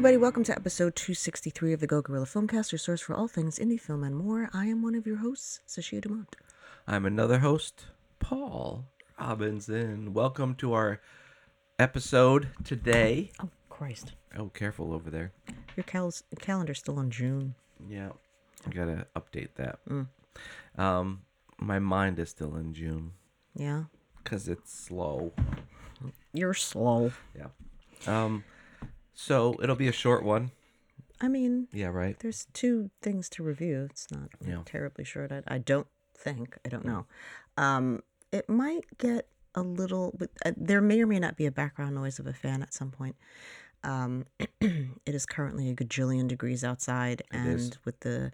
everybody. Welcome to episode 263 of the Go Guerilla Filmcast, your source for all things indie film and more. I am one of your hosts, Sashia Dumont. I'm another host, Paul Robinson. Welcome to our episode today. Oh, Christ. Oh, careful over there. Your cal- calendar's still in June. Yeah, I gotta update that. Mm. Um, my mind is still in June Yeah. because it's slow. You're slow. Yeah. Um, so it'll be a short one. I mean, Yeah, right. there's two things to review. It's not Yeah. terribly short. I, I don't think. I don't know. Um, it might get a little, uh, there may or may not be a background noise of a fan at some point. Um, it is currently a gajillion degrees outside, and with the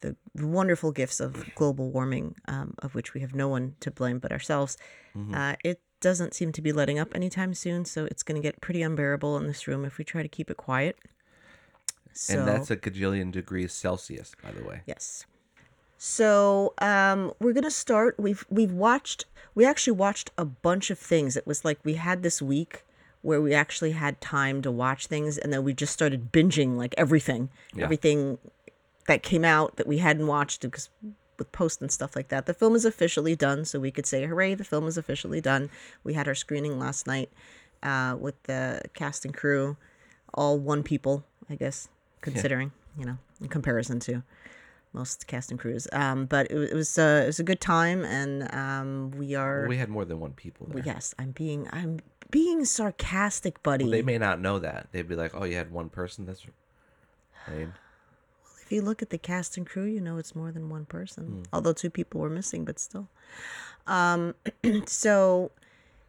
the wonderful gifts of global warming, um, of which we have no one to blame but ourselves, Mm-hmm. uh, it doesn't seem to be letting up anytime soon. So it's going to get pretty unbearable in this room if we try to keep it quiet. So, And that's a gajillion degrees Celsius, by the way. Yes. So um, we're gonna start. We've we've watched. We actually watched a bunch of things. It was like we had this week where we actually had time to watch things, and then we just started binging like everything, Yeah. everything that came out that we hadn't watched because with posts and stuff like that. The film is officially done, so we could say, "Hooray! The film is officially done." We had our screening last night uh, with the cast and crew, all one people, I guess, considering you know, in comparison to most cast and crews. Um, but it, it was uh, it was a good time, and um, we are. Well, we had more than one people there. yes, I'm being I'm being sarcastic, buddy. They may not know that. They'd be like, "Oh, you had one person." That's lame. If you look at the cast and crew, you know it's more than one person. Hmm. Although two people were missing, but still. Um, so,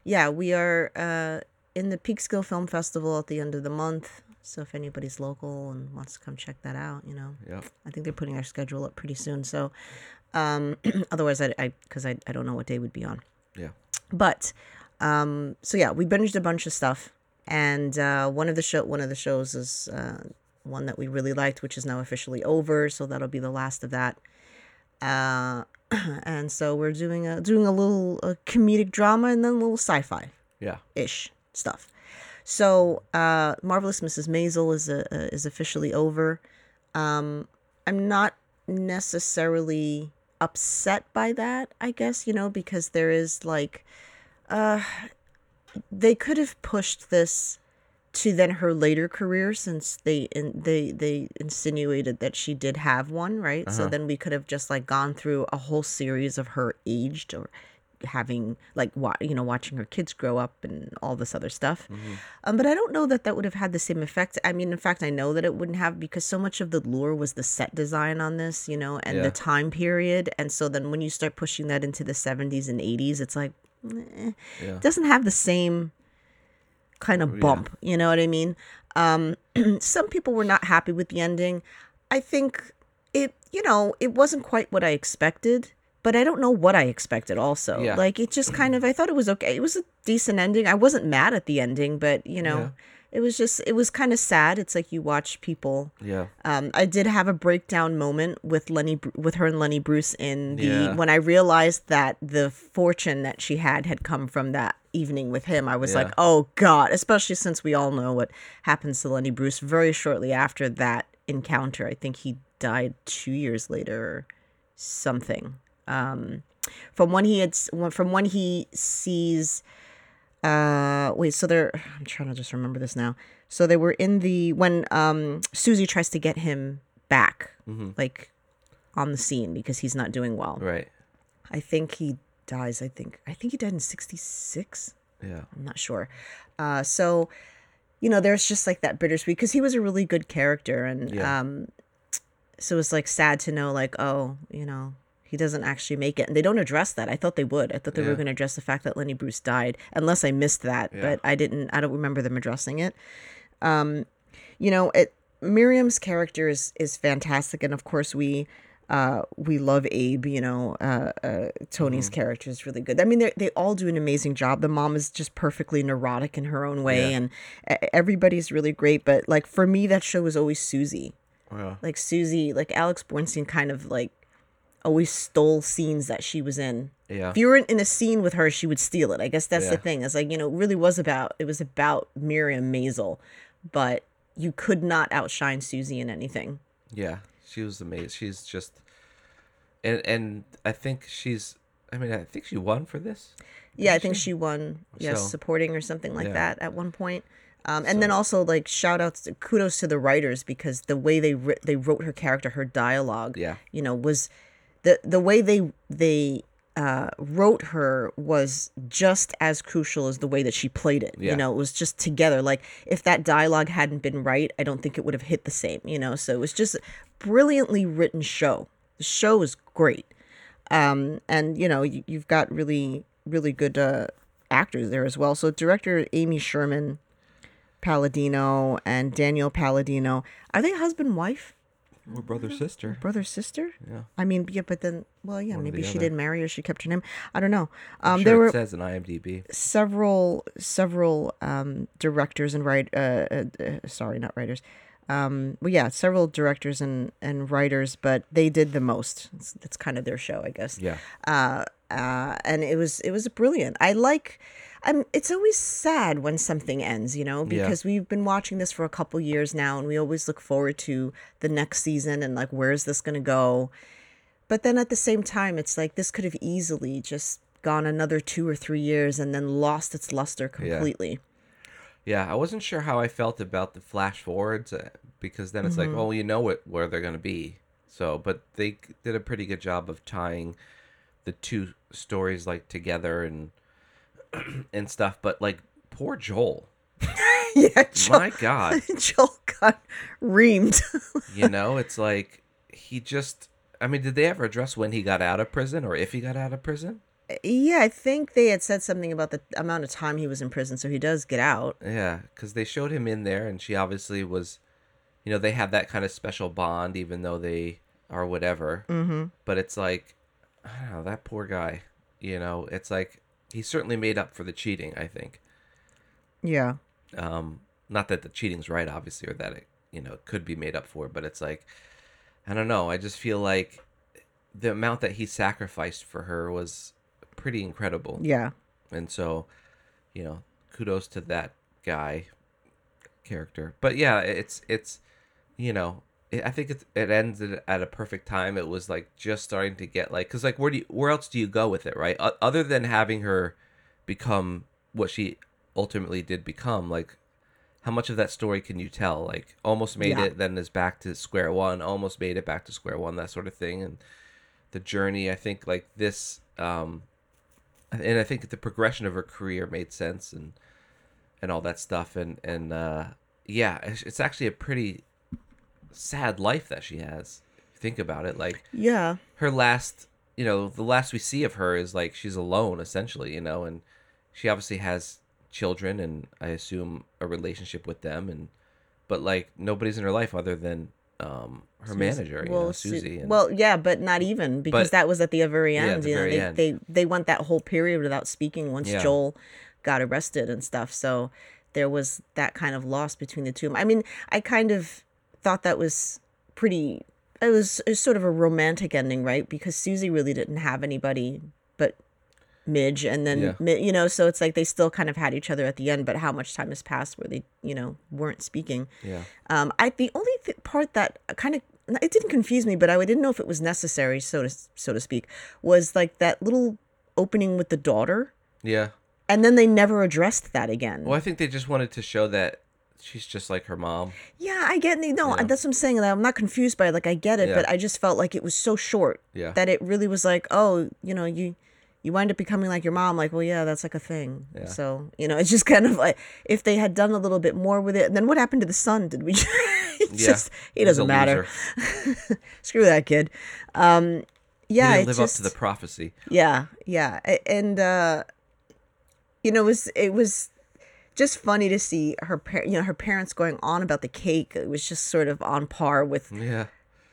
yeah, we are uh, in the Peekskill Film Festival at the end of the month. So if anybody's local and wants to come check that out, you know, Yep. I think they're putting their schedule up pretty soon. So, um, otherwise, I, I, because I, I don't know what day would be on. Yeah. But, um, so yeah, we binged a bunch of stuff, and uh, one of the show, one of the shows is uh, one that we really liked, which is now officially over. So that'll be the last of that. Uh, and so we're doing a doing a little uh comedic drama and then a little sci-fi Yeah. ish stuff. So, uh, marvelous Mrs. Maisel is a, uh, is officially over. Um, I'm not necessarily upset by that. I guess you know because there is like, uh, they could have pushed this to then her later career since they in, they they insinuated that she did have one right? So then we could have just like gone through a whole series of her aged or having like wa- you know watching her kids grow up and all this other stuff. Um, but i don't know that that would have had the same effect. I mean in fact i know that it wouldn't have because so much of the lure was the set design on this you know and Yeah. the time period. And so then when you start pushing that into the 70s and 80s it's like eh, Yeah. it doesn't have the same kind of bump you know what i mean? Um some people were not happy with the ending. I think it you know it wasn't quite what i expected but i don't know what i expected also. Yeah. like it just kind of i thought it was okay. It was a decent ending. I wasn't mad at the ending but you know Yeah. It was just it was kind of sad it's like you watch people Yeah. um, I did have a breakdown moment with Lenny, with her and Lenny Bruce in the Yeah. when I realized that the fortune that she had had come from that evening with him. I was like, oh god, especially since we all know what happens to Lenny Bruce very shortly after that encounter. I think he died two years later or something. Um, from when he had from when he sees uh wait so they're i'm trying to just remember this now so they were in the when um susie tries to get him back like on the scene because he's not doing well Right. i think he dies i think i think he died in 66 Yeah. i'm not sure uh so you know there's just like that bittersweet because he was a really good character and Yeah. um so it's like sad to know like oh you know he doesn't actually make it. And they don't address that. I thought they would. I thought they were going to address the fact that lenny bruce died unless i missed that Yeah. but i didn't i don't remember them addressing it. Um you know it miriam's character is is fantastic. And of course we uh we love abe you know uh, uh tony's character is really good. I mean they they all do an amazing job. The mom is just perfectly neurotic in her own way Yeah. and everybody's really great. But like for me that show was always susie. Yeah. like Susie, like Alex Borstein kind of like always stole scenes that she was in. Yeah. If you were in, a scene with her, she would steal it. I guess that's the thing. It's like, you know, it really was about it was about Miriam Maisel. But you could not outshine Susie in anything. Yeah, she was amazing. She's just, and and I think she's. I mean, I think she won for this. Yeah, I think she won. Yes, So- supporting or something like Yeah. that at one point. Um, and then also like shout outs, to, kudos to the writers because the way they writ they wrote her character, her dialogue, Yeah. you know, was the the way they they uh, wrote her was just as crucial as the way that she played it. Yeah. You know, it was just together. Like if that dialogue hadn't been right, I don't think it would have hit the same. You know, so it was just brilliantly written show. The show is great um, and you know you, you've got really really good uh, actors there as well. So director Amy Sherman Palladino and Daniel Palladino are they husband and wife We're brother sister. brother sister? Yeah. I mean, yeah, but then well, yeah, One or maybe the she other. didn't marry or she kept her name. I don't know. Um, sure there it were says in IMDb. several several um, directors and write uh, uh, uh, sorry not writers um well yeah several directors and and writers but they did the most it's, it's kind of their show i guess Yeah. uh uh and it was it was brilliant i like i'm it's always sad when something ends you know Yeah. because we've been watching this for a couple years now and we always look forward to the next season and like where's this going to go but then at the same time it's like this could have easily just gone another two or three years and then lost its luster completely Yeah, I wasn't sure how I felt about the flash forwards uh, because then it's like, well, you know what where they're going to be. So, but they did a pretty good job of tying the two stories like together and and stuff. But like, poor Joel. yeah joel, My God, joel got reamed you know, it's like he just. I mean, did they ever address when he got out of prison or if he got out of prison? yeah i think they had said something about the amount of time he was in prison so he does get out Yeah, because they showed him in there, and she obviously was, you know, they have that kind of special bond, even though they are whatever. Mm-hmm. But it's like, I don't know, that poor guy. You know, it's like he certainly made up for the cheating. I think. yeah Um, not that the cheating's right, obviously, or that it, you know, could be made up for, but it's like, I don't know. I just feel like the amount that he sacrificed for her was pretty incredible yeah and so you know kudos to that guy character but yeah it's it's you know i think it, it ends at a perfect time. It was like just starting to get like because like where do you where else do you go with it right? O- other than having her become what she ultimately did become like how much of that story can you tell? Like almost made Yeah. it then is back to square one almost made it back to square one that sort of thing. And the journey i think like this um and I think the progression of her career made sense and and all that stuff. And and uh, yeah, it's actually a pretty sad life that she has. Think about it, like yeah her last, you know, the last we see of her is like she's alone essentially, you know, and she obviously has children and I assume a relationship with them and but like nobody's in her life other than um her manager, you know, Su- Susie. And, well, yeah, but not even because But- that was at the very end. at the you know, very they, end. they they went that whole period without speaking once Yeah. Joel got arrested and stuff. So there was that kind of loss between the two. I mean, I kind of thought that was pretty. It was, it was sort of a romantic ending, right? Because Susie really didn't have anybody but Midge, and then Yeah. You know, so it's like they still kind of had each other at the end. But how much time has passed where they, you know, weren't speaking? yeah. Um, I the only th- part that kind of it didn't confuse me, but I didn't know if it was necessary, so to so to speak, was like that little opening with the daughter, Yeah. and then they never addressed that again. Well, I think they just wanted to show that she's just like her mom. Yeah, I get no. Yeah. That's what I'm saying. I'm not confused by it. Like I get it, Yeah. but I just felt like it was so short Yeah. that it really was like, oh, you know, you you wind up becoming like your mom. Like, well, yeah, that's like a thing. Yeah. So you know, it's just kind of like if they had done a little bit more with it. And then what happened to the son? Did we? It's Yeah. just he He's doesn't matter. Screw that kid. Um, yeah, live just, up to the prophecy. yeah, yeah, and uh, you know, it was it was just funny to see her, par- you know, her parents going on about the cake. It was just sort of on par with Yeah.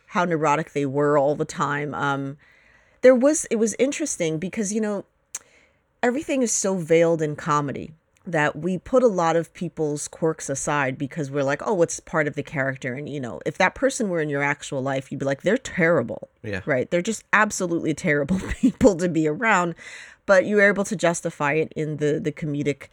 how neurotic they were all the time. Um, there was it was interesting because you know everything is so veiled in comedy that we put a lot of people's quirks aside because we're like, oh, what's part of the character, and you know, if that person were in your actual life, you'd be like, they're terrible, Yeah. right? They're just absolutely terrible people to be around, but you were able to justify it in the the comedic,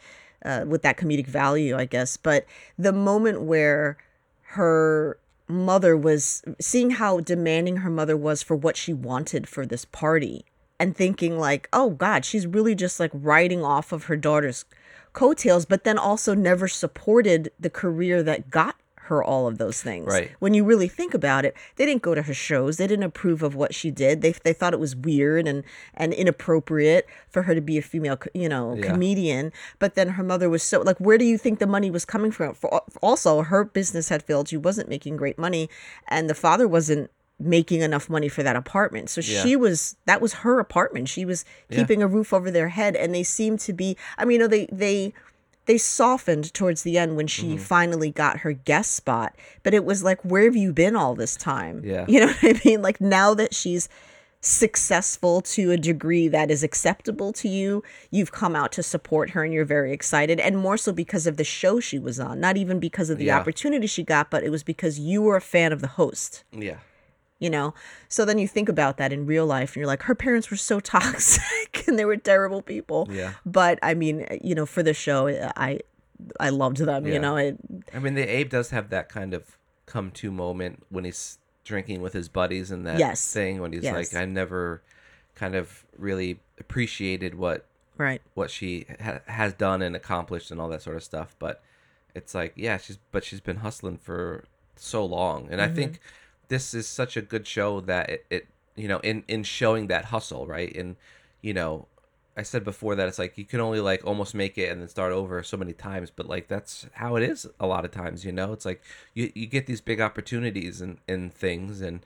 uh, with that comedic value, I guess. But the moment where her mother was seeing how demanding her mother was for what she wanted for this party and thinking like oh god she's really just like riding off of her daughter's coattails but then also never supported the career that got her all of those things. Right. when you really think about it they didn't go to her shows. They didn't approve of what she did. They, they thought it was weird and and inappropriate for her to be a female you know Yeah. comedian. But then her mother was so like where do you think the money was coming from? For also her business had failed. She wasn't making great money and the father wasn't making enough money for that apartment. So Yeah. she was that was her apartment. She was keeping a roof over their head and they seemed to be i mean you know they they they softened towards the end when she Mm-hmm. finally got her guest spot but it was like where have you been all this time Yeah. you know what i mean like now that she's successful to a degree that is acceptable to you you've come out to support her and you're very excited and more so because of the show she was on not even because of the Yeah. opportunity she got but it was because you were a fan of the host Yeah. You know so then you think about that in real life and you're like her parents were so toxic and they were terrible people Yeah. but i mean you know for the show i i loved them Yeah. you know it I mean, the Abe does have that kind of come to moment when he's drinking with his buddies and that Yes. thing when he's Yes. like, I never kind of really appreciated what right what she ha- has done and accomplished and all that sort of stuff. But it's like, yeah, she's but she's been hustling for so long, and I think mm-hmm. This is such a good show that it, it you know in in showing that hustle, right? And you know, I said before that it's like you can only like almost make it and then start over so many times, but like that's how it is a lot of times. You know, it's like you you get these big opportunities and and things and.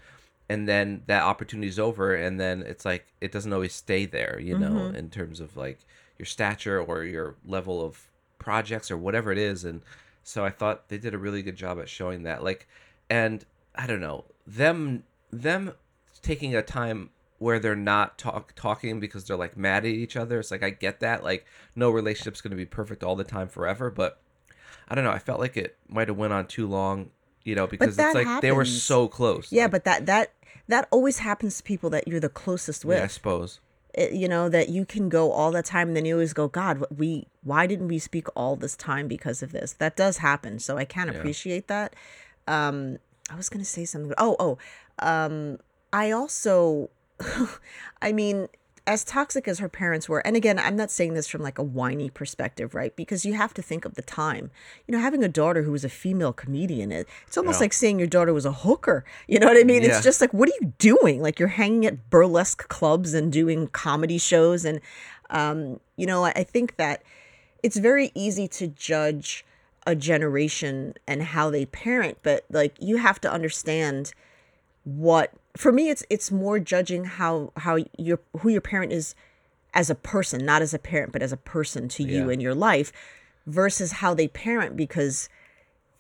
And then that opportunity's over, and then it's like it doesn't always stay there, you know, mm-hmm. in terms of like your stature or your level of projects or whatever it is and so i thought they did a really good job at showing that like and i don't know them them taking a time where they're not talk talking because they're like mad at each other. It's like i get that like no relationship's going to be perfect all the time forever but i don't know i felt like it might have went on too long you know because it's like they were so close. Yeah like, but that that that always happens to people that you're the closest with yeah, i suppose. It, you know that you can go all the time and then you always go god we why didn't we speak all this time because of this? That does happen so i can't appreciate that. Um i was gonna say something oh oh um i also i mean as toxic as her parents were and again i'm not saying this from like a whiny perspective right? Because you have to think of the time. You know having a daughter who was a female comedian it, it's almost Yeah. like saying your daughter was a hooker. You know what i mean? Yeah. it's just like what are you doing? Like you're hanging at burlesque clubs and doing comedy shows and um you know i, I think that it's very easy to judge a generation and how they parent but like you have to understand what for me it's it's more judging how how your who your parent is as a person not as a parent but as a person to you Yeah. in your life versus how they parent because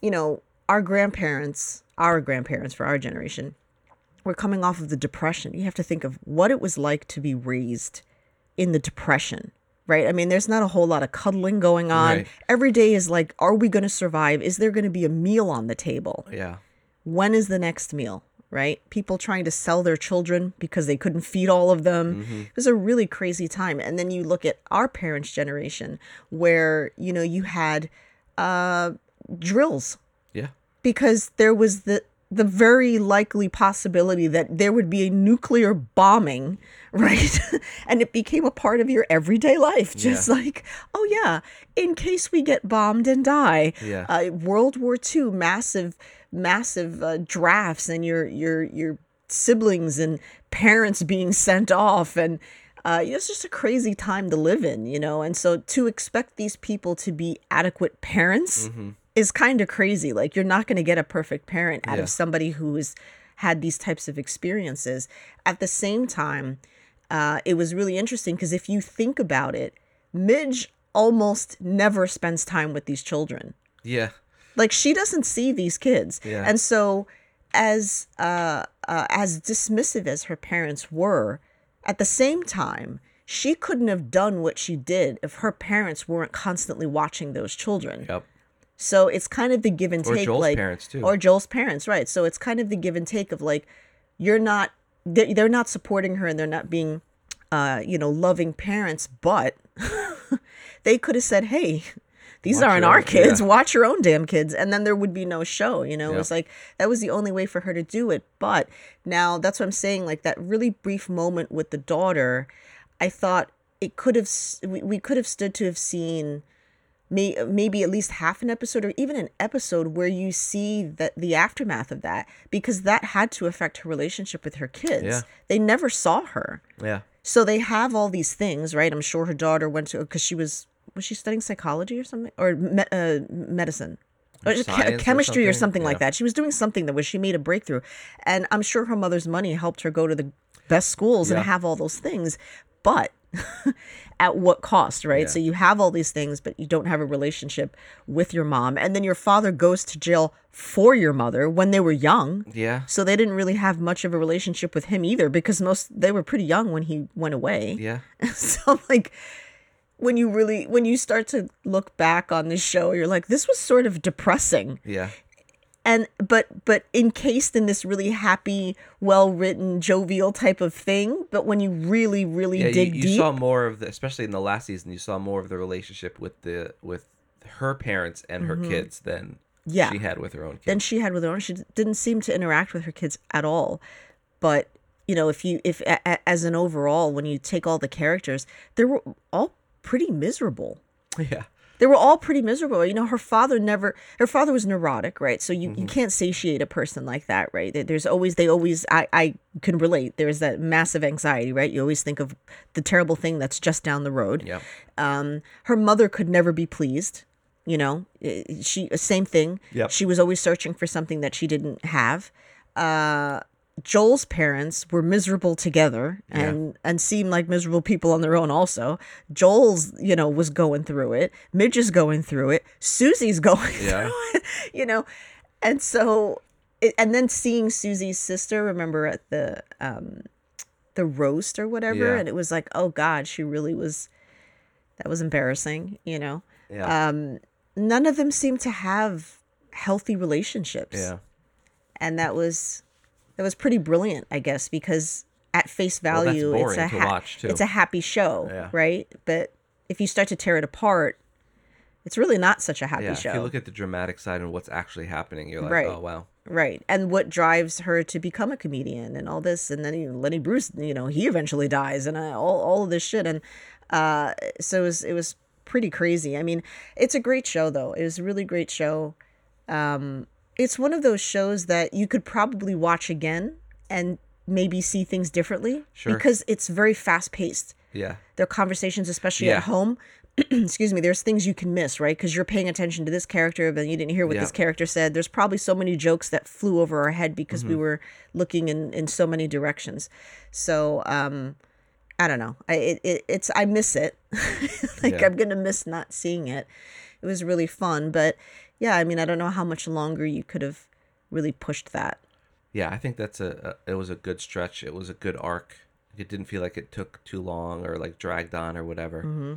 you know our grandparents our grandparents for our generation were coming off of the depression you have to think of what it was like to be raised in the depression right? I mean there's not a whole lot of cuddling going on. Right. every day is like are we going to survive? Is there going to be a meal on the table? Yeah. When is the next meal right? People trying to sell their children because they couldn't feed all of them. It was a really crazy time. And then you look at our parents generation where you know you had uh drills. Yeah. Because there was the the very likely possibility that there would be a nuclear bombing right and it became a part of your everyday life just like oh yeah in case we get bombed and die Yeah. uh, world war ii massive massive uh, drafts and your your your siblings and parents being sent off and uh, it's just a crazy time to live in, you know. And so to expect these people to be adequate parents is kind of crazy. Like you're not going to get a perfect parent out Yeah. of somebody who's had these types of experiences. At the same time, uh, it was really interesting because if you think about it, Midge almost never spends time with these children yeah like she doesn't see these kids Yeah. and so as uh, uh as dismissive as her parents were at the same time she couldn't have done what she did if her parents weren't constantly watching those children yep so it's kind of the give and Or take Joel's like parents, too. or joel's parents right so it's kind of the give and take of like you're not they- they're not supporting her and they're not being uh you know loving parents but they could have said hey these Watch aren't our own- kids. yeah. Watch your own damn kids. And then there would be no show. You know, it was like that was the only way for her to do it. But now that's what I'm saying. Like that really brief moment with the daughter, I thought it could have, we, we could have stood to have seen may, maybe at least half an episode or even an episode where you see that the aftermath of that because that had to affect her relationship with her kids. Yeah. They never saw her. Yeah. So they have all these things, right? I'm sure her daughter went to because she was was she studying psychology or something or me, uh, medicine. Or just che- or chemistry or something? something like that. She was doing something that was she made a breakthrough, and I'm sure her mother's money helped her go to the best schools Yeah. and have all those things. But at what cost, right? Yeah. So you have all these things, but you don't have a relationship with your mom, and then your father goes to jail for your mother when they were young. Yeah. So they didn't really have much of a relationship with him either because most they were pretty young when he went away. Yeah. so like when you really when you start to look back on this show, you're like, this was sort of depressing. Yeah. And but but encased in this really happy, well written, jovial type of thing. But when you really, really Yeah. You, dig you deep, saw more of the, especially in the last season, you saw more of the relationship with the with her parents and her kids than Mm-hmm. Yeah. she had with her own kids. than she had with her own. She didn't seem to interact with her kids at all. But you know, if you if a, a- as an overall, when you take all the characters, they were all pretty miserable. yeah. They were all pretty miserable. You know, her father never. Her father was neurotic, right? So you, Mm-hmm. you can't satiate a person like that, right? There's always they always. I I can relate. There's that massive anxiety, right? You always think of the terrible thing that's just down the road. Yeah. Um, her mother could never be pleased. You know, she same thing. Yep. She was always searching for something that she didn't have. Uh, Joel's parents were miserable together and and seemed like miserable people on their own. Also, Joel's you know was going through it. Midge is going through it. Susie's going Yeah. through it. You know, and so it, and then seeing Susie's sister. Remember at the um the roast or whatever, Yeah. and it was like, oh God, she really was. That was embarrassing. You know Yeah. um, none of them seemed to have healthy relationships. yeah. And that was that was pretty brilliant, I guess, because at face value it's boring a to ha- watch, too. it's a happy show, Yeah. right? But if you start to tear it apart, it's really not such a happy Yeah. show. If you look at the dramatic side and what's actually happening, you're like, Right. oh wow. Right. And what drives her to become a comedian and all this. And then you know, Lenny Bruce, you know, he eventually dies and uh, all, all of this shit. And uh, so it was, it was pretty crazy. I mean, it's a great show, though. It was a really great show. Um, it's one of those shows that you could probably watch again and maybe see things differently Sure. because it's very fast paced Yeah. their conversations, especially Yeah. at home. Excuse me, there's things you can miss, right? Because you're paying attention to this character, but you didn't hear what Yeah. this character said. There's probably so many jokes that flew over our head because Mm-hmm. we were looking in, in so many directions. So, um, I don't know. I it, it it's I miss it. like Yeah. I'm gonna miss not seeing it. It was really fun, but yeah, I mean, I don't know how much longer you could have really pushed that. Yeah, I think that's a, a it was a good stretch. It was a good arc. It didn't feel like it took too long or like dragged on or whatever. Mm-hmm.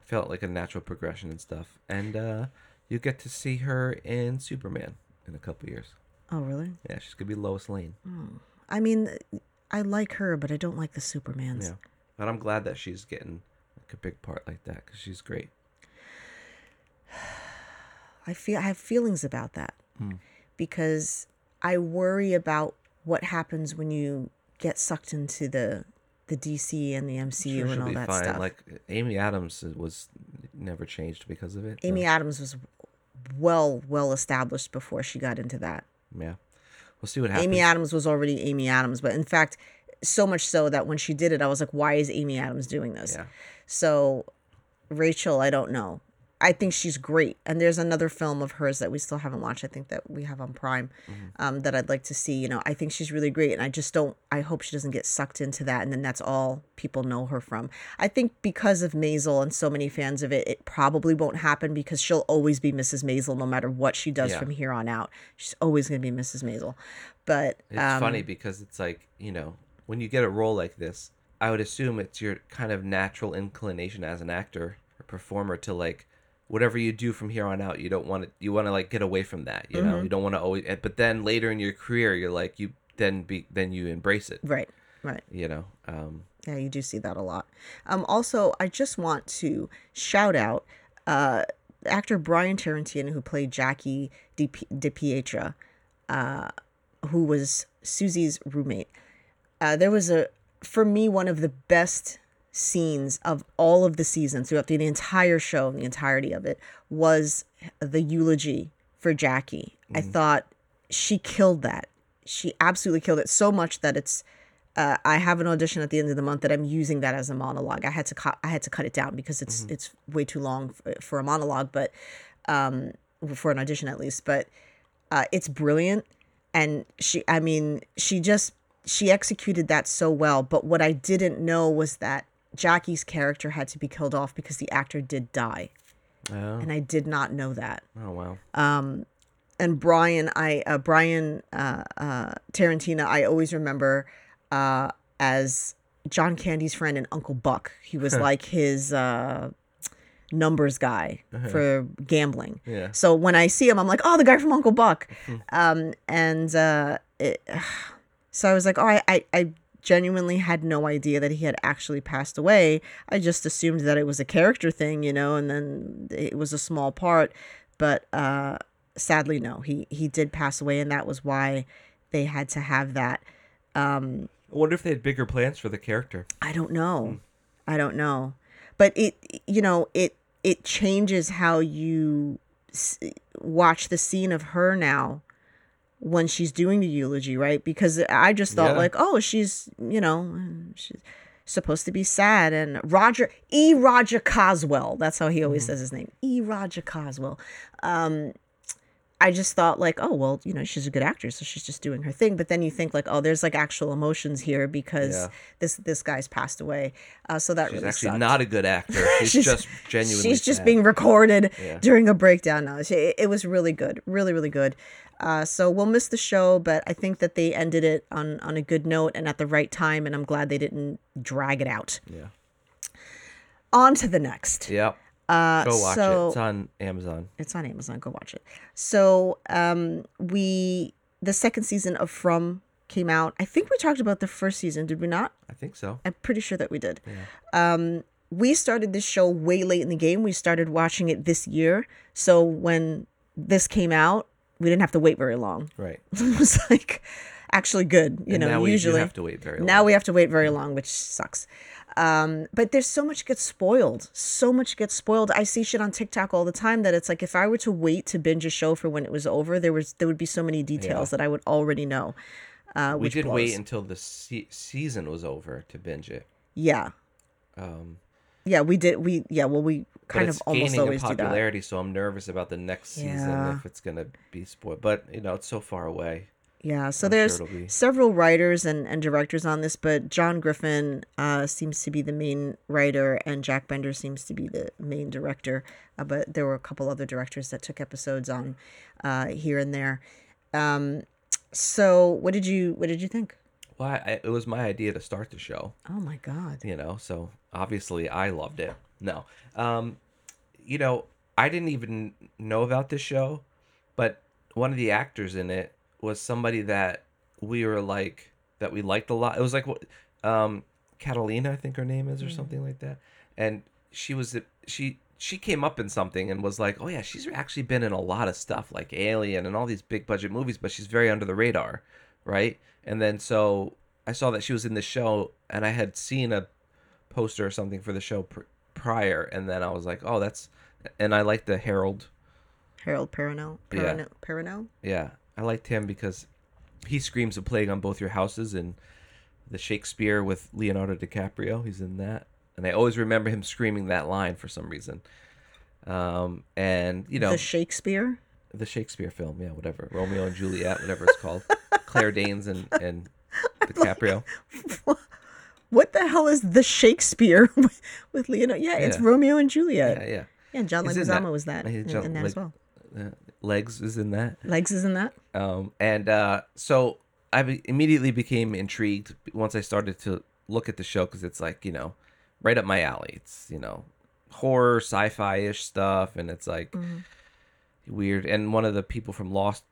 Felt like a natural progression and stuff. And uh, you get to see her in Superman in a couple years. Oh, really? Yeah, she's gonna be Lois Lane. I mean, I like her, but I don't like the Supermans. Yeah, but I'm glad that she's getting like a big part like that because she's great. I feel I have feelings about that Hmm. because I worry about what happens when you get sucked into the the DC and the MCU Sure, and all that fine. stuff. Like Amy Adams was never changed because of it. so, Amy Adams was well well established before she got into that. yeah, we'll see what happens. Amy Adams was already Amy Adams, but in fact, so much so that when she did it, I was like, why is Amy Adams doing this? Yeah. So Rachel, I don't know. I think she's great. And there's another film of hers that we still haven't watched. I think that we have on Prime Mm-hmm. um, that I'd like to see. You know, I think she's really great. And I just don't, I hope she doesn't get sucked into that. And then that's all people know her from. I think because of Maisel and so many fans of it, it probably won't happen because she'll always be Mrs. Maisel no matter what she does Yeah. from here on out. She's always going to be Mrs. Maisel. But It's um, funny because it's like, you know, when you get a role like this, I would assume it's your kind of natural inclination as an actor or performer to like whatever you do from here on out, you don't want to you want to like get away from that, you Mm-hmm. know. You don't want to always but then later in your career, you're like you then be then you embrace it, right, right. you know. Um Yeah, you do see that a lot. Um, also, I just want to shout out uh, actor Brian Tarantino, who played Jackie Di, Di Pietra, uh, who was Susie's roommate. Uh, there was a, for me, one of the best scenes of all of the seasons throughout the, the entire show, and the entirety of it, was the eulogy for Jackie. I thought she killed that. She absolutely killed it so much that it's. Uh, I have an audition at the end of the month that I'm using that as a monologue. I had to cut. I had to cut it down because it's it's way too long for, for a monologue, but um, for an audition at least. But uh, it's brilliant, and she. I mean, she just she executed that so well. But what I didn't know was that Jackie's character had to be killed off because the actor did die, Oh, and I did not know that oh wow. and Brian, I uh, Brian uh, uh, Tarantino, I always remember uh, as John Candy's friend and Uncle Buck. He was like his uh, numbers guy for gambling. Yeah. So when I see him, I'm like, oh, the guy from Uncle Buck. um, and uh, it, so I was like, oh, I, I, I genuinely had no idea that he had actually passed away. I just assumed that it was a character thing, you know, and then it was a small part. But uh, sadly, no, he he did pass away, and that was why they had to have that. Um, I wonder if they had bigger plans for the character. I don't know. I don't know. But it you know, it it changes how you s- watch the scene of her now when she's doing the eulogy, right? Because I just thought Yeah. like, oh, she's, you know, she's supposed to be sad and Roger E Roger Coswell, that's how he always says his name. E Roger Coswell. Um I just thought like, oh well, you know, she's a good actress, so she's just doing her thing. But then you think like, oh, there's like actual emotions here because Yeah. this this guy's passed away. Uh, so that She's really actually sucked. not a good actor. She's, She's- just genuinely. She's just being recorded Yeah. during a breakdown now. She, it was really good, really really good. Uh, so we'll miss the show, but I think that they ended it on on a good note and at the right time, and I'm glad they didn't drag it out. Yeah. On to the next. Yep. Uh, Go watch so, it. It's on Amazon. it's on Amazon. Go watch it. So um, we the second season of From came out. I think we talked about the first season, did we not? I think so. I'm pretty sure that we did. Um, we started this show way late in the game. We started watching it this year. So when this came out, we didn't have to wait very long. Right. it was like actually good. You and know, now we usually have to wait very long. now we have to wait very long, which sucks. Um, but there's so much gets spoiled. So much gets spoiled. I see shit on TikTok all the time that it's like if I were to wait to binge a show for when it was over, there was there would be so many details that I would already know. Uh, we did blows. wait until the se- season was over to binge it. Yeah, Um, yeah, we did. We yeah, well, we kind of almost gaining in always do that. popularity, so I'm nervous about the next season Yeah. if it's gonna be spoiled. But you know, it's so far away. Yeah, so I'm there's it'll several writers and, and directors on this, but John Griffin uh, seems to be the main writer, and Jack Bender seems to be the main director. Uh, but there were a couple other directors that took episodes on uh, here and there. Um, so what did you what did you think? Well, I- it was my idea to start the show. Oh my god! you know so obviously i loved it no. Um you know i didn't even know about this show but one of the actors in it was somebody that we were like that we liked a lot. It was like what um catalina i think her name is or something like that. And she was she she came up in something and was like oh yeah she's actually been in a lot of stuff like alien and all these big budget movies but she's very under the radar right? And then so i saw that she was in the show and i had seen a poster or something for the show prior and then i was like oh that's and i liked the herald Harold Perrineau. Yeah. Perrineau. Perrineau? yeah i liked him because he screams a plague on both your houses and the shakespeare with leonardo dicaprio he's in that and i always remember him screaming that line for some reason um and you know The Shakespeare. the shakespeare film yeah whatever romeo and juliet whatever it's called claire danes and and dicaprio What the hell is the Shakespeare with, Leonardo? Yeah, it's Yeah. Romeo and Juliet. yeah yeah Yeah, John in that. Leguizamo was that in, John in that as well. uh, legs is in that Legs is in that. um, and uh, so I be- immediately became intrigued once I started to look at the show because it's like you know right up my alley. It's you know horror, sci-fi ish stuff, and it's like weird. And one of the people from Lost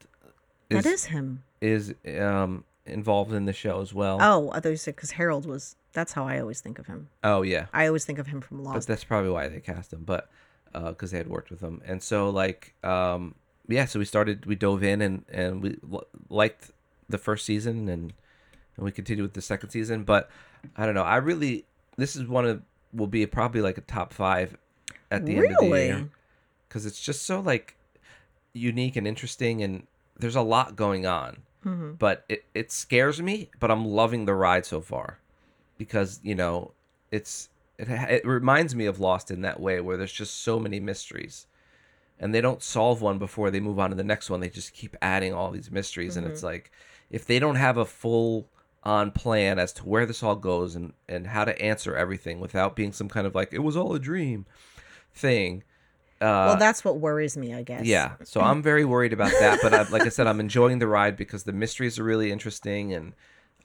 is that is him. is um, involved in the show as well. Oh, I thought you said because Harold was. That's how I always think of him. Oh, yeah, I always think of him from but Lost. that's probably why they cast him. But because they had worked with him, and so like um, yeah, so we started, we dove in and and we l- liked the first season and and we continued with the second season, but I don't know, I really this is one of will be probably like a top five at the end of the year because it's just so like unique and interesting and there's a lot going on Mm-hmm. but it, it scares me but i'm loving the ride so far because you know it's it, it reminds me of lost in that way where there's just so many mysteries and they don't solve one before they move on to the next one they just keep adding all these mysteries and it's like if they don't have a full on plan as to where this all goes and and how to answer everything without being some kind of like it was all a dream thing uh well, that's what worries me, I guess. yeah, so I'm very worried about that. But I, like I said, I'm enjoying the ride because the mysteries are really interesting and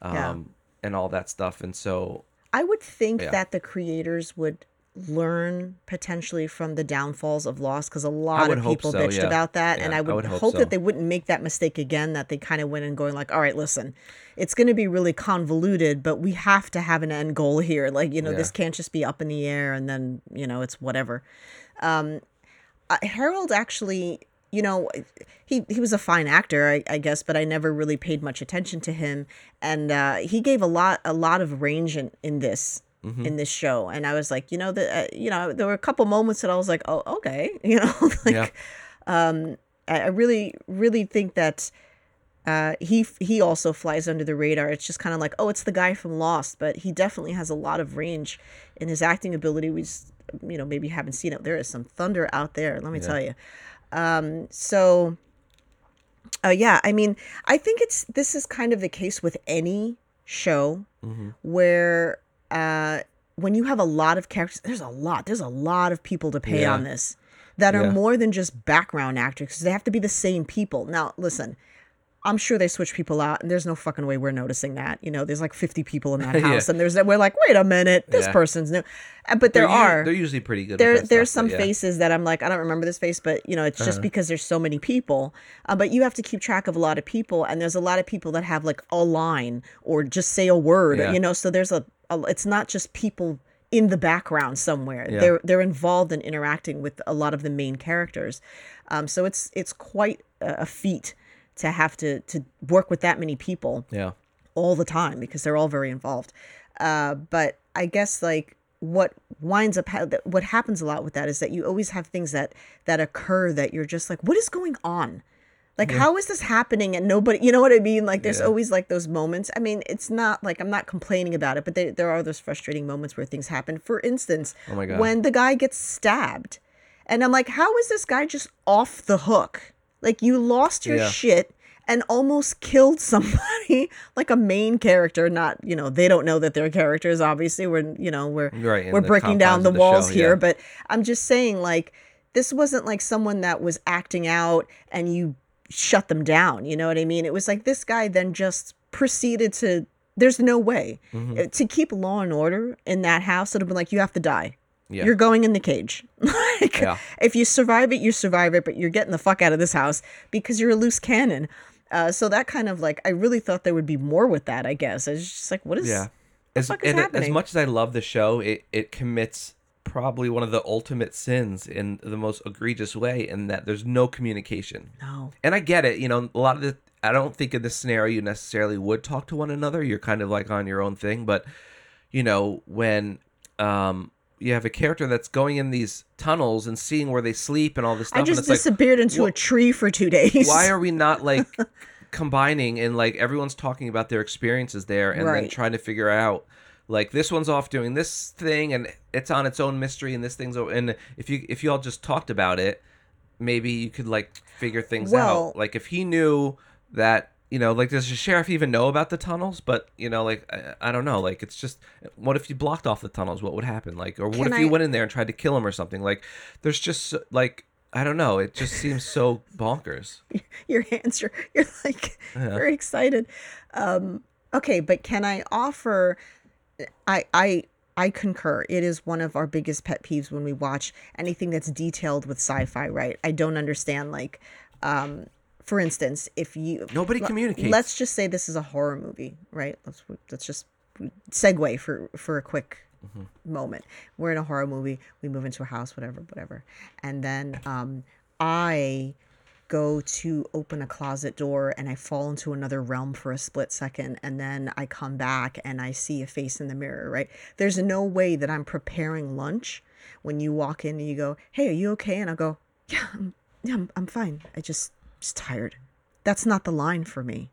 um Yeah. and all that stuff. And so I would think Yeah. that the creators would learn potentially from the downfalls of Lost because a lot of people so, bitched yeah. about that, and Yeah, I I would, would hope hope, so. that they wouldn't make that mistake again. That they kind of went and going like, "All right, listen, it's going to be really convoluted, but we have to have an end goal here. Like, you know, this can't just be up in the air and then you know it's whatever." Um, uh, Harold actually, you know, he he was a fine actor, I, I guess, but I never really paid much attention to him, and uh, he gave a lot a lot of range in in this Mm-hmm. in this show, and I was like, you know, the uh, you know, there were a couple moments that I was like, oh, okay, you know, like yeah, I, I really really think that. Uh, he he also flies under the radar. It's just kind of like, oh, it's the guy from Lost, but he definitely has a lot of range in his acting ability. We just, you know, maybe haven't seen it. There is some thunder out there. Let me tell you. Um, so, uh, yeah, I mean, I think it's this is kind of the case with any show Mm-hmm. where uh, when you have a lot of characters, there's a lot. There's a lot of people to pay Yeah. on this that are Yeah. more than just background actors. 'cause They have to be the same people. Now, listen. I'm sure they switch people out, and there's no fucking way we're noticing that. You know, there's like 50 people in that Yeah. house, and there's that we're like, wait a minute, this Yeah. person's new. Uh, But there They're u- are they're usually pretty good. there there's stuff, some yeah. faces that I'm like I don't remember this face, but you know it's Uh-huh. just because there's so many people. Uh, but you have to keep track of a lot of people, and there's a lot of people that have like a line or just say a word, Yeah. you know. So there's a, a it's not just people in the background somewhere. Yeah. They're they're involved in interacting with a lot of the main characters. Um, so it's it's quite a feat to have to to work with that many people Yeah, all the time because they're all very involved. Uh, but I guess like what winds up ha- what happens a lot with that is that you always have things that that occur that you're just like, what is going on? Like, how is this happening? And nobody, you know what I mean? Like, there's Yeah. always like those moments. I mean, it's not like I'm not complaining about it, but there, there are those frustrating moments where things happen. For instance, Oh my God. when the guy gets stabbed, and I'm like, how is this guy just off the hook? Like, you lost your Yeah. shit and almost killed somebody, like a main character. Not, you know, they don't know that they're characters. Obviously, we're, you know, we're Right, we're breaking down the the walls show, here. yeah. But I'm just saying, like, this wasn't like someone that was acting out and you shut them down. You know what I mean? It was like this guy then just proceeded to. There's no way Mm-hmm. Uh, to keep law and order in that house. It'd have been like you have to die. Yeah. You're going in the cage. like, Yeah. if you survive it, you survive it, but you're getting the fuck out of this house because you're a loose cannon. Uh, so that kind of like, I really thought there would be more with that. I guess it's just like, what is? yeah. As, is it- as much as I love the show, it it commits probably one of the ultimate sins in the most egregious way, in that there's no communication. No. and I get it. You know, a lot of the I don't think in this scenario you necessarily would talk to one another. You're kind of like on your own thing, but you know when um you have a character that's going in these tunnels and seeing where they sleep and all this stuff, I and just it's like, disappeared into a tree for two days. why are we not like combining and like everyone's talking about their experiences there and then trying to figure out like this one's off doing this thing and it's on its own mystery and this thing's o- and if you if you all just talked about it maybe you could like figure things Well- out like if he knew that you know like does the sheriff even know about the tunnels? But you know like I, I don't know. Like it's just what if you blocked off the tunnels? What would happen? Like or what Can if you went in there and tried to kill him or something? Like there's just like I don't know. It just seems so bonkers. your hands are you're like very excited. Um okay but can i offer i i i concur. It is one of our biggest pet peeves when we watch anything that's detailed with sci-fi right? I don't understand like um for instance if you Nobody communicates. let's just say this is a horror movie right let's let's just segue for for a quick moment. We're in a horror movie. We move into a house, whatever, whatever, and then um, I go to open a closet door and I fall into another realm for a split second and then I come back and I see a face in the mirror, right? There's no way that I'm preparing lunch when you walk in and you go, "Hey, are you okay?" and I go, "Yeah, I'm, yeah, I'm, I'm fine. I just just tired." That's not the line for me.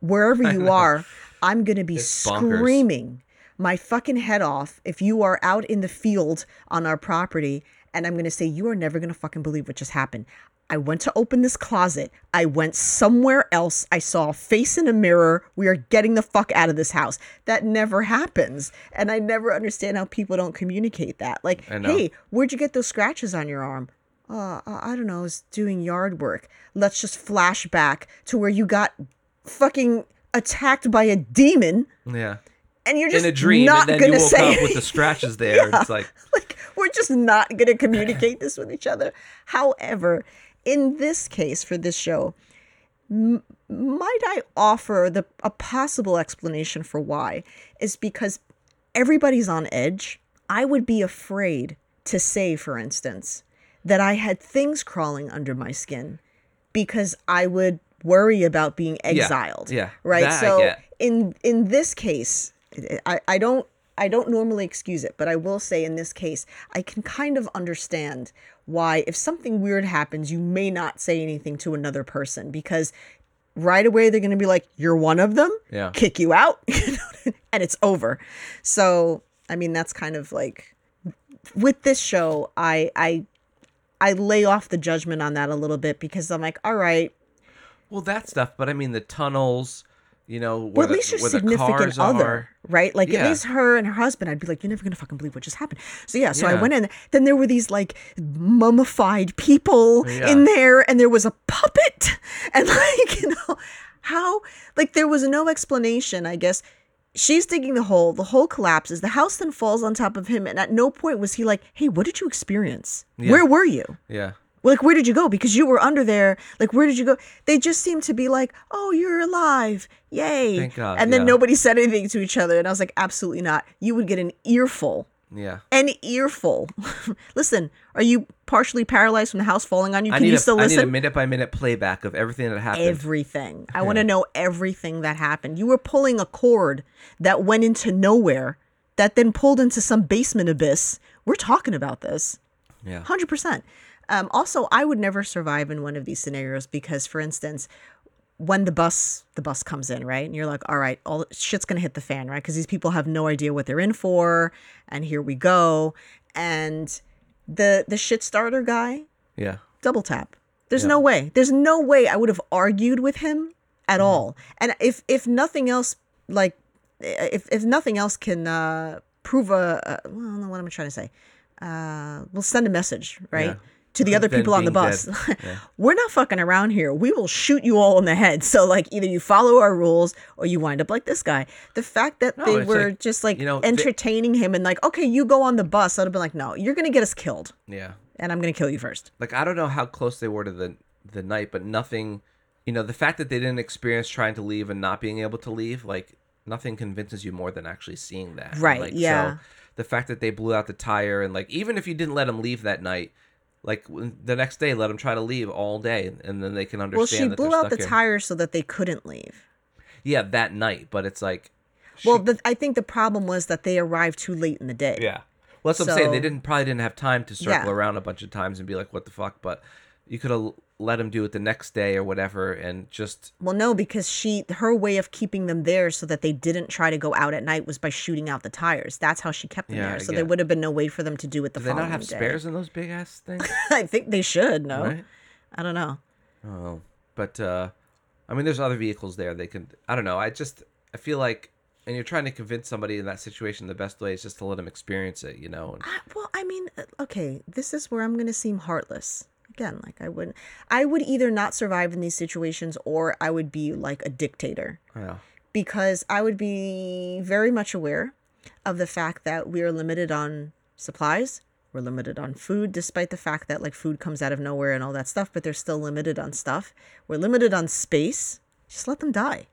Wherever you are, I'm going to be It's bonkers. screaming my fucking head off if you are out in the field on our property and I'm going to say you are never going to fucking believe what just happened. I went to open this closet. I went somewhere else. I saw a face in a mirror. We are getting the fuck out of this house. That never happens. And I never understand how people don't communicate that. Like, hey, where'd you get those scratches on your arm? Uh, I don't know. I was doing yard work. Let's just flash back to where you got fucking attacked by a demon Yeah. and you're just In a dream, not and then you woke say up with the scratches there. and it's like, like we're just not going to communicate this with each other. However, in this case for this show, m- might I offer the a possible explanation for why is because everybody's on edge. I would be afraid to say, for instance, that I had things crawling under my skin because I would worry about being exiled. yeah, Right. that so in in this case, I, I don't I don't normally excuse it, but I will say in this case, I can kind of understand why if something weird happens, you may not say anything to another person because right away they're going to be like, "You're one of them," Yeah. kick you out, and it's over. So I mean, that's kind of like with this show, I I I lay off the judgment on that a little bit because I'm like, all right, well, that stuff. But I mean, the tunnels, you know, where, well, at the, least your significant other, are. right? Like Yeah. at least her and her husband, I'd be like, you're never gonna fucking believe what just happened. So yeah, so I went in. Then there were these like mummified people Yeah. in there, and there was a puppet, and like you know how like there was no explanation. I guess she's digging the hole. The hole collapses. The house then falls on top of him, and at no point was he like, "Hey, what did you experience? Where were you?" Yeah. like where did you go because you were under there like where did you go they just seemed to be like oh you're alive yay Thank God, and then yeah. nobody said anything to each other and i was like absolutely not you would get an earful Yeah. an earful listen are you partially paralyzed from the house falling on you. I can need, you a, still I need a minute by minute playback of everything that happened. everything. I want to know everything that happened. You were pulling a cord that went into nowhere that then pulled into some basement abyss. We're talking about this. Yeah. Hundred percent. Um, also, I would never survive in one of these scenarios because, for instance, when the bus the bus comes in, right, and you're like, all right, all shit's gonna hit the fan, right? Because these people have no idea what they're in for, and here we go, and the the shit starter guy Yeah. double tap. There's no way. There's no way I would have argued with him at all. And if if nothing else, like if if nothing else can uh, prove a, a well, no, what am I trying to say? Uh, we'll send a message, right? Yeah. To the other people on the bus. Yeah. We're not fucking around here. We will shoot you all in the head. So like either you follow our rules or you wind up like this guy. The fact that No, they were like, just like you know, they- entertaining him and like, okay, you go on the bus, I'd have been like, no, you're gonna get us killed. Yeah. And I'm gonna kill you first. Like I don't know how close they were to the the night, but nothing. You know, the fact that they didn't experience trying to leave and not being able to leave, like nothing convinces you more than actually seeing that. Right, Like, yeah. So the fact that they blew out the tire and like even if you didn't let them leave that night, like the next day let them try to leave all day and then they can understand. Well, she blew out the in- tires so that they couldn't leave. Yeah, that night, but it's like. Well, the, I think the problem was that they arrived too late in the day. Yeah. Well, that's what I'm saying. They didn't probably didn't have time to circle Yeah. around a bunch of times and be like, "What the fuck?" But you could have let them do it the next day or whatever, and just Well, no, because she her way of keeping them there so that they didn't try to go out at night was by shooting out the tires. That's how she kept them Yeah, there. So there would have been no way for them to do it the do they not have day. spares in those big ass things? I think they should. No, Right? I don't know. Oh, but uh, I mean, there's other vehicles there. They can. I don't know. I just I feel like, and you're trying to convince somebody in that situation. The best way is just to let them experience it. You know. And, I, well, I mean, uh, okay, this is where I'm going to seem heartless. Again, like I wouldn't, I would either not survive in these situations or I would be like a dictator. yeah. because I would be very much aware of the fact that we are limited on supplies. We're limited on food, despite the fact that like food comes out of nowhere and all that stuff, but they're still limited on stuff. We're limited on space. Just let them die.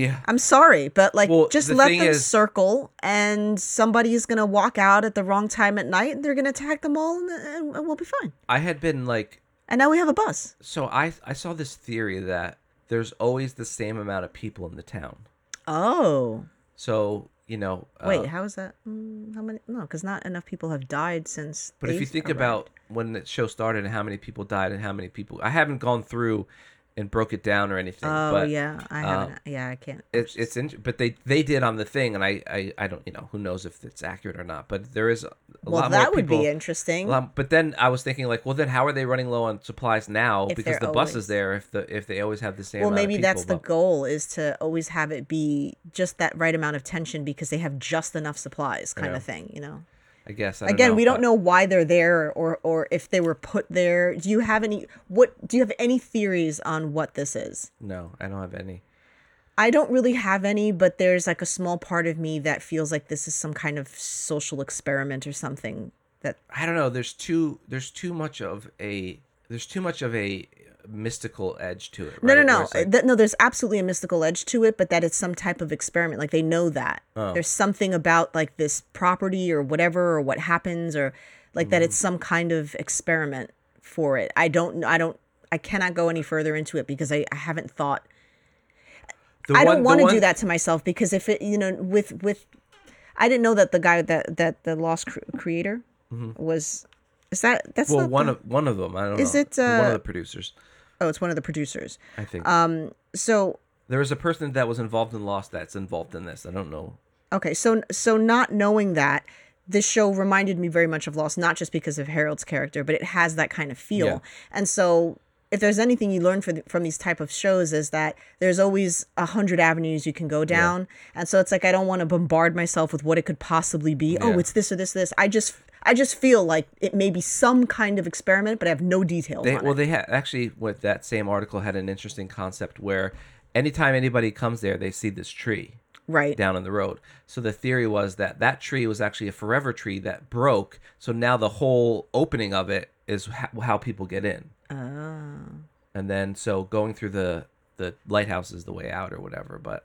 Yeah. I'm sorry, but like Well, just the let them is- circle and somebody is going to walk out at the wrong time at night and they're going to attack them all and, and, we'll be fine. I had been like And now we have a bus. so I I saw this theory that there's always the same amount of people in the town. Oh. So, you know, uh, Wait, how is that? Mm, how many? No, because not enough people have died since. But if you think arrived. about when the show started and how many people died and how many people, I haven't gone through and broke it down or anything. Oh but yeah, I uh, haven't. yeah, I can't. it's it's in, but they they did on the thing, and I, I I don't you know who knows if it's accurate or not. But there is a lot more. well, lot that more would people. be interesting. lot- but then I was thinking like, well, then how are they running low on supplies now? If because the bus is there. If the if they always have the same. well, maybe that's the goal is to always have it be just that right amount of tension because they have just enough supplies, kind Yeah. of thing. You know. I guess I don't Again, know, we don't but- know why they're there or or if they were put there. Do you have any? What do you have any theories on what this is? No, I don't have any. I don't really have any, but there's like a small part of me that feels like this is some kind of social experiment or something that I don't know. There's too there's too much of a there's too much of a mystical edge to it. No, no, no. like- Th- no, there's absolutely a mystical edge to it, but that it's some type of experiment. Like they know that. Oh. There's something about like this property or whatever or what happens or like that Mm-hmm. it's some kind of experiment for it. I don't I don't I cannot go any further into it because I, I haven't thought the I one- don't want to one- do that to myself because if it you know with with I didn't know that the guy that that the lost cr- creator was is that that's. Well, one the- of one of them. I don't Is know. Is it, one uh, of the producers? oh it's one of the producers. I think. Um so There was a person that was involved in Lost that's involved in this. I don't know. Okay, so so not knowing that, this show reminded me very much of Lost, not just because of Harold's character, but it has that kind of feel. Yeah. And so, if there's anything you learn from from these type of shows, is that there's always a hundred avenues you can go down. And so it's like I don't want to bombard myself with what it could possibly be. Oh, it's this or this, this. I just I just feel like it may be some kind of experiment, but I have no details They on well, it. they had actually with that same article had an interesting concept where anytime anybody comes there, they see this tree Right. down in the road. So the theory was that that tree was actually a forever tree that broke. So now the whole opening of it is how people get in. Oh. and then so going through the the lighthouse is the way out or whatever but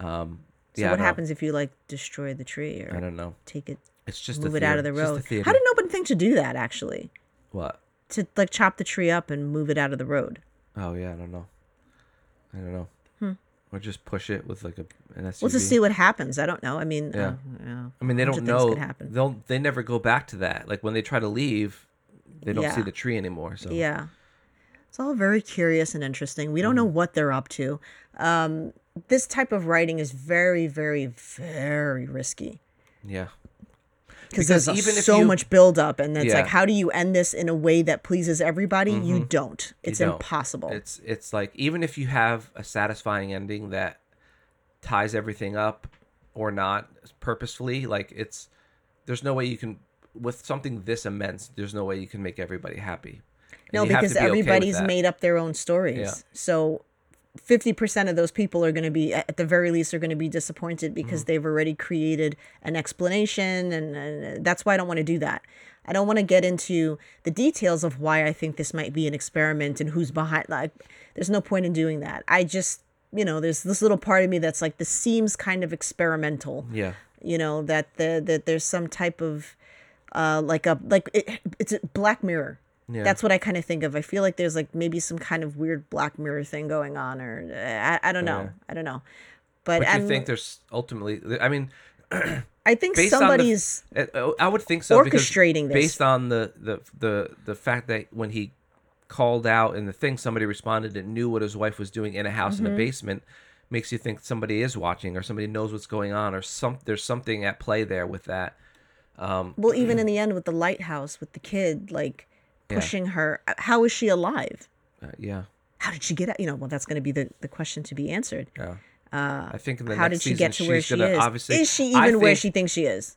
um So yeah what happens if you like destroy the tree or i don't know take it, it's just a move it out of the theory. Just a road? How did nobody think to do that? Actually. what to like chop the tree up and move it out of the road. oh yeah i don't know i don't know Hmm. or just push it with like a an SUV. Well, to see what happens. I don't know. I mean, Yeah. uh, yeah. i mean they don't know they'll they never go back to that like when they try to leave they don't see the tree anymore so Yeah, it's all very curious and interesting. We don't know Mm-hmm. what they're up to. Um, this type of writing is very, very, very risky yeah because there's even so you- much buildup, and it's Yeah. like, how do you end this in a way that pleases everybody? You don't. It's don't. impossible. It's it's like even if you have a satisfying ending that ties everything up or not purposefully, like it's there's no way you can with something this immense. There's no way you can make everybody happy. And No, because be everybody's that. made up their own stories. Yeah. So 50% of those people are going to be at the very least are going to be disappointed because Mm-hmm. they've already created an explanation and, and that's why I don't want to do that. I don't want to get into the details of why I think this might be an experiment and who's behind like there's no point in doing that. I just, you know, there's this little part of me that's like this seems kind of experimental Yeah. you know that the that there's some type of uh like a like it, it's a black mirror Yeah. that's what i kind of think of i feel like there's like maybe some kind of weird black mirror thing going on or uh, i, I don't know Yeah. i don't know but, But you think there's ultimately I mean i think somebody's the, uh, I would think so orchestrating this. based on the, the the the fact that when he called out and the thing somebody responded and knew what his wife was doing in a house Mm-hmm. in a basement makes you think somebody is watching or somebody knows what's going on or some there's something at play there with that um well even in the end with the lighthouse with the kid like Yeah. pushing her uh, how is she alive? Uh, yeah. How did she get out you know well that's going to be the, the question to be answered. Yeah. I think in the Uh, how next did she get to where she gonna is? obviously is she even where she thinks she is?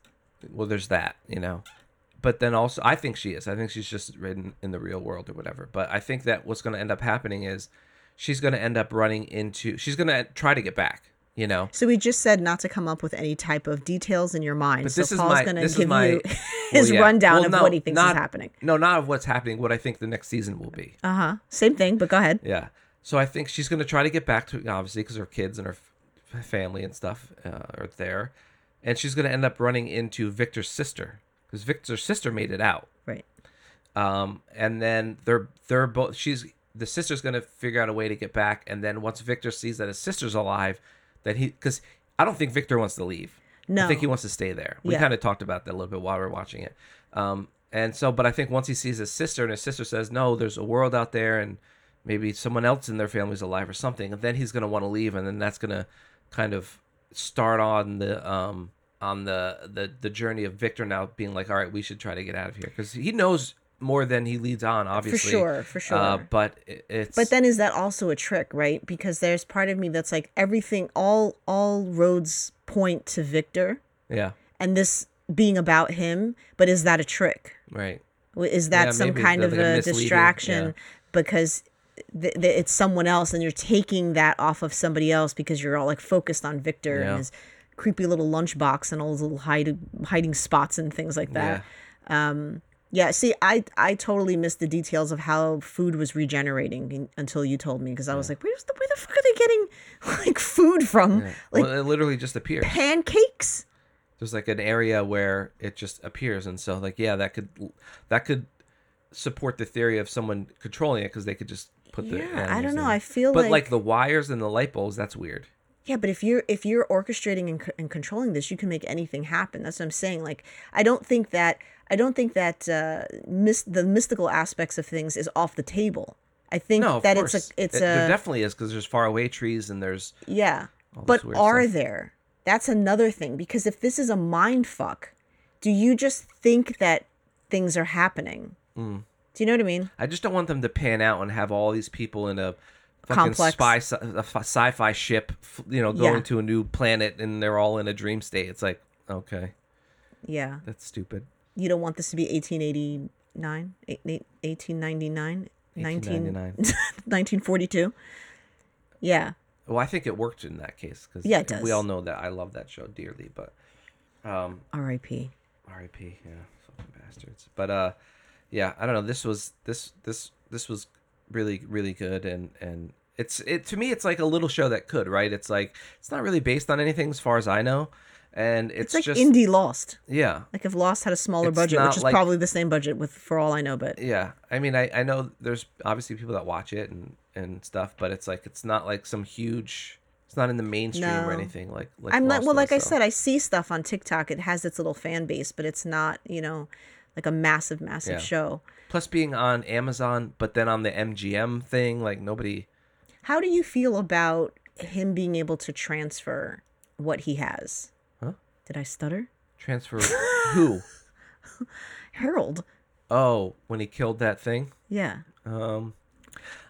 Well there's that you know. But then also i think she is. I think she's just written in the real world or whatever. But i think that what's going to end up happening is she's going to end up running into she's going to try to get back you know So we just said not to come up with any type of details in your mind. but so this is Paul's going to give my you well, his yeah. rundown Well, of no, what he thinks not- is happening. no not of what's happening what i think the next season will be Uh huh. Same thing, but go ahead. yeah so i think she's going to try to get back to obviously because her kids and her family and stuff uh, are there, and she's gonna end up running into Victor's sister because Victor's sister made it out. Right. Um, and then they're they're both. She's the sister's gonna figure out a way to get back, and then once Victor sees that his sister's alive, that he because I don't think Victor wants to leave. No. I think he wants to stay there. We Yeah. kind of talked about that a little bit while we are watching it. Um, and so, but I think once he sees his sister, and his sister says, "No, there's a world out there, and maybe someone else in their family's alive or something," and then he's gonna want to leave, and then that's gonna kind of start on the um on the the the journey of Victor now being like, "All right, we should try to get out of here," because he knows more than he leads on, obviously. For sure, for sure. Uh, but it, it's But then is that also a trick, right? Because there's part of me that's like everything all all roads point to Victor yeah, and this being about him, but is that a trick? right. Is that Yeah, some kind like of a a distraction yeah. because th- th- it's someone else and you're taking that off of somebody else because you're all like focused on Victor Yeah. and his creepy little lunchbox and all his little hide- hiding spots and things like that. Yeah, see, I I totally missed the details of how food was regenerating in- until you told me because I was like, where's the where the fuck are they getting like food from? Like well, it literally just appears. pancakes? there's like an area where it just appears and so like yeah that could that could support the theory of someone controlling it because they could just put the Yeah, I don't know. in. I feel but like, like the wires and the light bulbs that's weird yeah, but if you're if you're orchestrating and, c- and controlling this, you can make anything happen. That's what I'm saying. Like I don't think that I don't think that uh, mis- the mystical aspects of things is off the table. I think no that course. it's a it's It- there definitely is because there's far away trees and there's Yeah. But are stuff. there? That's another thing because if this is a mind fuck, do you just think that things are happening? Mm. Do you know what I mean? i just don't want them to pan out and have all these people in a Complex. spy sci- a f- sci-fi ship you know going Yeah. to a new planet and they're all in a dream state it's like okay Yeah. that's stupid You don't want this to be 1889, eight- eight- 1899, 19 1899 1942. Yeah. Well, I think it worked in that case because Yeah, it does. we all know that I love that show dearly. But um, R.I.P. R.I.P. Yeah, fucking bastards. But uh, yeah, I don't know. This was this this this was really really good and and it's it to me it's like a little show that could right. It's like it's not really based on anything as far as I know, and it's, It's like just indie Lost. yeah. Like if Lost had a smaller budget, which is like- probably the same budget with for all I know, but Yeah, I mean, I, I know there's obviously people that watch it and, and stuff, but it's like it's not like some huge. It's not in the mainstream or anything like. like I'm not well like I said I see stuff on TikTok it has its little fan base but it's not you know like a massive massive Yeah. show Plus, being on Amazon, but then on the MGM thing, like nobody. how do you feel about him being able to transfer what he has Huh? did I stutter Transfer who? Harold Oh, when he killed that thing. yeah Um,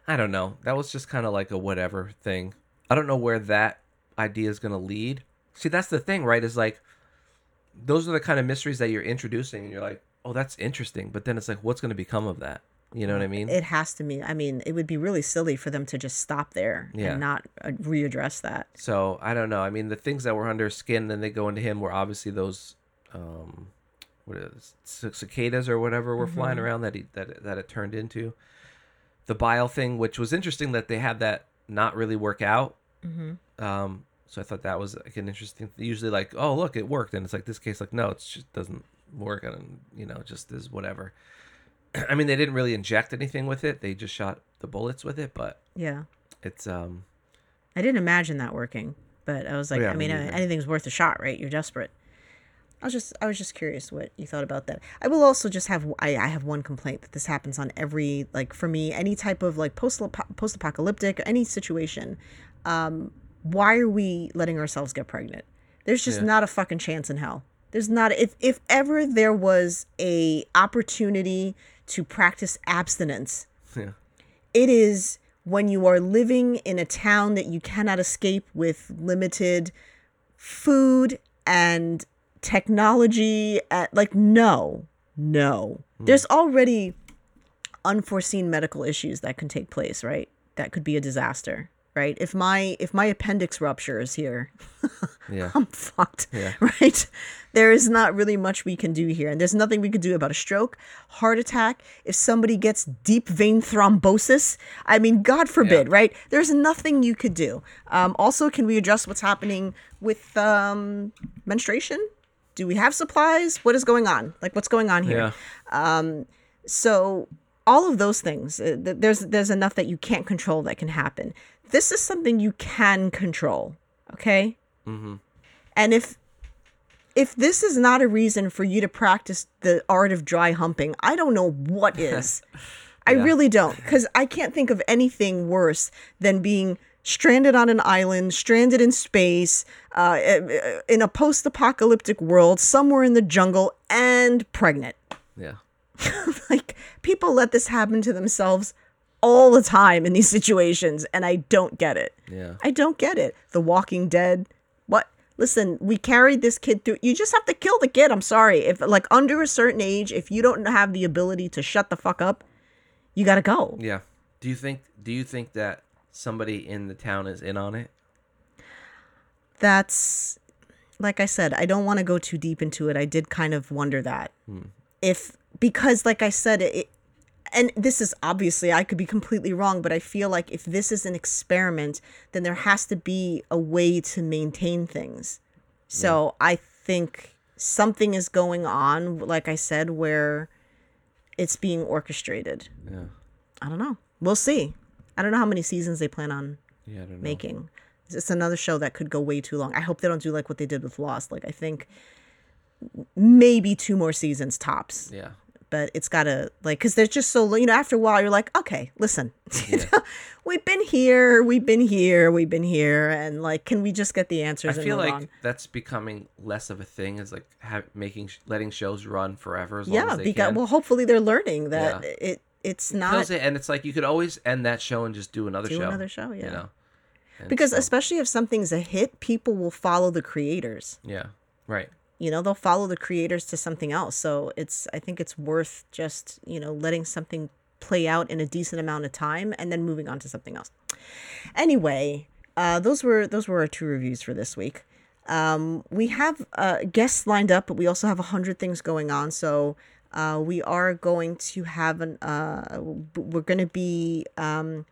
I don't know. That was just kind of like a whatever thing. I don't know where that idea is gonna lead. See, that's the thing, right? Is like those are the kind of mysteries that you're introducing, and you're like, oh, that's interesting. But then it's like, what's gonna become of that? You know what I mean? it has to be I mean it would be really silly for them to just stop there Yeah. and not uh, readdress that So I don't know. I mean, the things that were under skin, then they go into him, were obviously those, um, what is c- cicadas or whatever were flying around that he that that it turned into. The bile thing, which was interesting that they had that not really work out. Mm-hmm. Um, so I thought that was like an interesting. Usually, like, oh look, it worked, and it's like this case, like, no, it just doesn't work, and you know, just is whatever. I mean, they didn't really inject anything with it; they just shot the bullets with it, but yeah it's um. I didn't imagine that working but I was like Yeah, I mean uh, anything's worth a shot right you're desperate I was just I was just curious what you thought about that. I will also just have I, I have one complaint that this happens on every like for me any type of like post post apocalyptic any situation. Um, why are we letting ourselves get pregnant? There's just Yeah. not a fucking chance in hell. There's not if if ever there was a opportunity to practice abstinence, Yeah. it is when you are living in a town that you cannot escape with limited food and technology at like no no. Hmm. There's already unforeseen medical issues that can take place right? That could be a disaster right? If my if my appendix ruptures here, Yeah. I'm fucked, Yeah. right? There is not really much we can do here, and there's nothing we can do about a stroke, heart attack. If somebody gets deep vein thrombosis, I mean, God forbid, Yeah. right? There's nothing you could do. Um, also, can we address what's happening with um, menstruation? Do we have supplies? What is going on? Like, what's going on here? Yeah. so all of those things uh, there's there's enough that you can't control that can happen this is something you can control okay Mm-hmm. and if if this is not a reason for you to practice the art of dry humping i don't know what is i Yeah. really don't because i can't think of anything worse than being stranded on an island stranded in space uh, in a post-apocalyptic world somewhere in the jungle and pregnant Yeah. like people let this happen to themselves all the time in these situations and i don't get it Yeah. i don't get it the walking dead what listen we carried this kid through you just have to kill the kid i'm sorry if like under a certain age if you don't have the ability to shut the fuck up you gotta go Yeah. Do you think do you think that somebody in the town is in on it? that's like I said, I don't want to go too deep into it. I did kind of wonder that hmm. if because like I said it and this is obviously I could be completely wrong, but I feel like if this is an experiment, then there has to be a way to maintain things. So I think something is going on, like I said, where it's being orchestrated. Yeah. I don't know. We'll see. I don't know how many seasons they plan on Yeah, I don't know. making. It's another show that could go way too long. I hope they don't do like what they did with Lost. Like I think maybe two more seasons tops. Yeah. But it's gotta like because they're just so you know after a while you're like okay listen Yeah. we've been here we've been here we've been here and like can we just get the I answers and feel like on? that's becoming less of a thing. Is like have, making sh- letting shows run forever as long yeah as they because can. well hopefully they're learning that Yeah. it it's not it, and it's like you could always end that show and just do another do show. another show yeah You know. Because so- especially if something's a hit people will follow the creators yeah. Right. You know they'll follow the creators to something else. So it's i think it's worth just you know letting something play out in a decent amount of time and then moving on to something else. Anyway uh, those were those were our two reviews for this week. Um, we have uh, guests lined up but we also have a hundred things going on. So uh, we are going to have an uh, we're going to be um,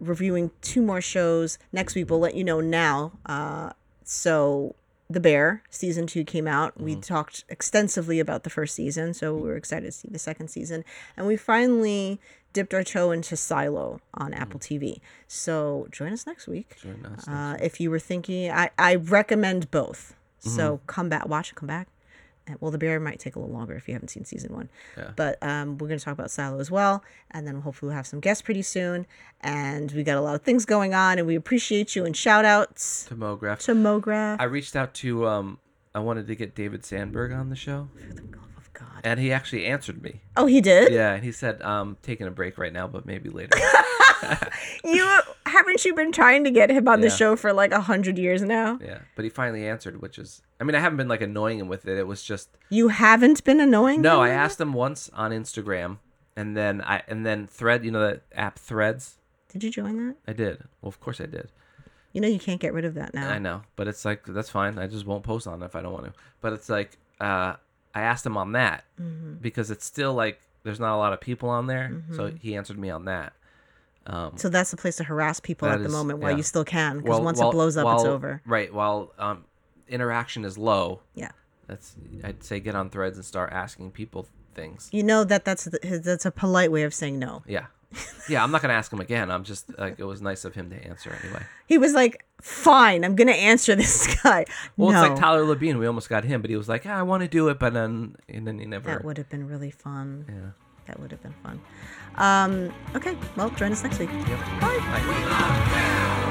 reviewing two more shows next week. We'll let you know now. Uh, so the bear season two came out. We mm-hmm. talked extensively about the first season so we were excited to see the second season. And we finally dipped our toe into silo on mm. apple tv so join us next week. Join us. uh, if you were thinking i, I recommend both. So mm-hmm. come back watch come back well the bear might take a little longer if you haven't seen season one Yeah. but um, we're going to talk about silo as well and then hopefully we'll have some guests pretty soon and we got a lot of things going on and we appreciate you and shout outs to Mograph. to mograph I reached out to um I wanted to get David Sandberg on the show of god and he actually answered me. oh he did Yeah, and he said um taking a break right now but maybe later. you haven't you been trying to get him on the show for like a hundred years now yeah, but he finally answered which is I mean I haven't been like annoying him with it. It was just you haven't been annoying No, I asked him once on Instagram and then I and then Thread, you know that app Threads? did you join that I did. Well, of course I did. you know you can't get rid of that now I know, but it's like that's fine. I just won't post on it if I don't want to. But it's like uh, I asked him on that Mm-hmm. because it's still like there's not a lot of people on there, so he answered me on that. Um, so that's the place to harass people at the is- moment while yeah. you still can because once while- it blows up it's over Right. While um, interaction is low, yeah that's I'd say get on Threads and start asking people things. you know that that's the, that's a polite way of saying no Yeah. Yeah, I'm not gonna ask him again. I'm just like it was nice of him to answer anyway. he was like fine i'm gonna answer this guy Well, no it's like Tyler Labine. We almost got him, but he was like, "Ah, "I want to do it," but then and then he never. that would have been really fun yeah. that would have been fun um, okay, well, join us next week. Yep. Bye. Bye.